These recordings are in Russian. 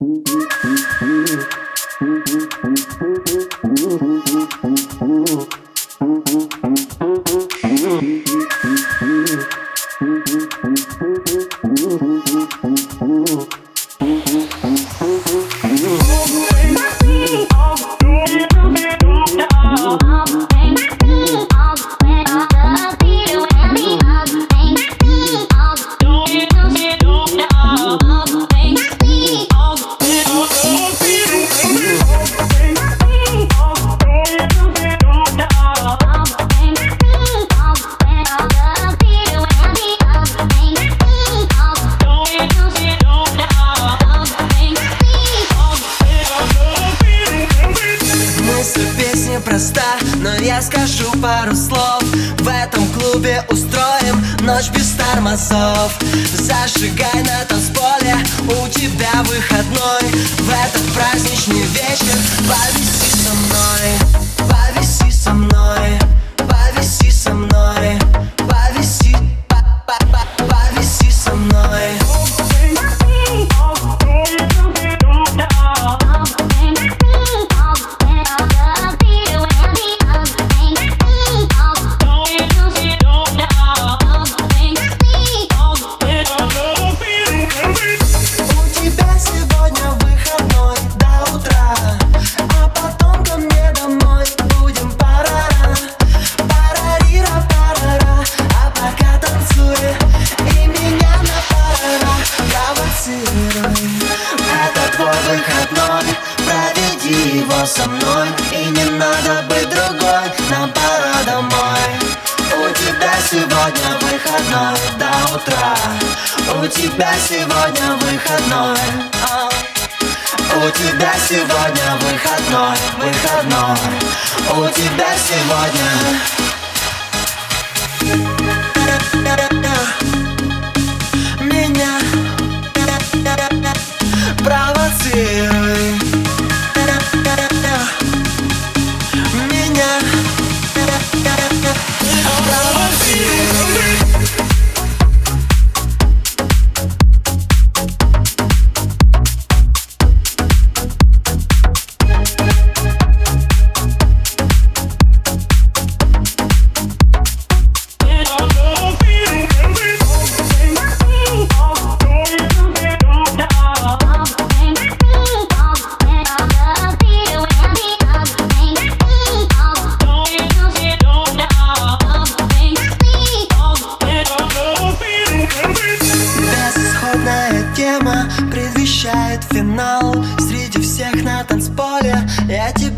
Мысль проста, но я скажу пару слов. В этом клубе устроим ночь без тормозов. Зажигай на танцполе, у тебя выходной. В этот праздничный вечер повиси со мной со мной И не надо быть другой Нам пора домой. У тебя сегодня выходной до утра. У тебя сегодня выходной. У тебя сегодня выходной, выходной. У тебя сегодня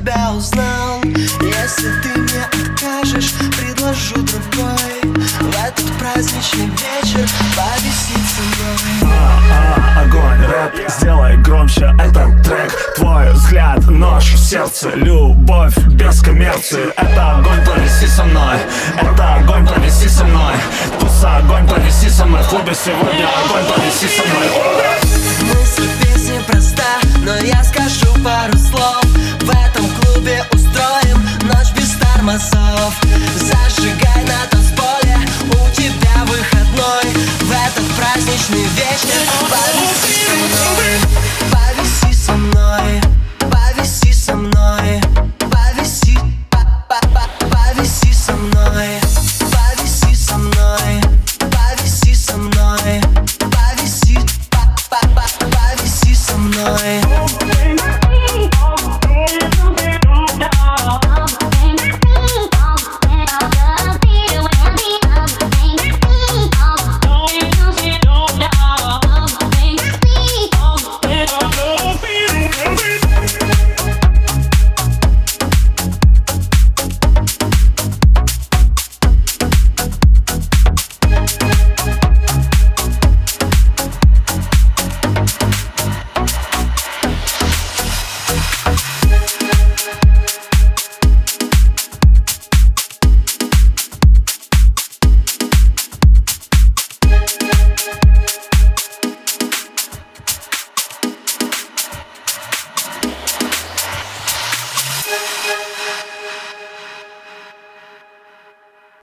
тебя узнал. Если ты мне откажешь, предложу другой. В этот праздничный вечер повисит со мной. А, огонь, рэп, сделай громче этот трек. Твой взгляд, нож в сердце, любовь без коммерции. Это огонь, провиси со мной. Это огонь, провиси со мной. Туса, огонь, провиси со мной. В клубе сегодня огонь, провиси со мной. Мысль I.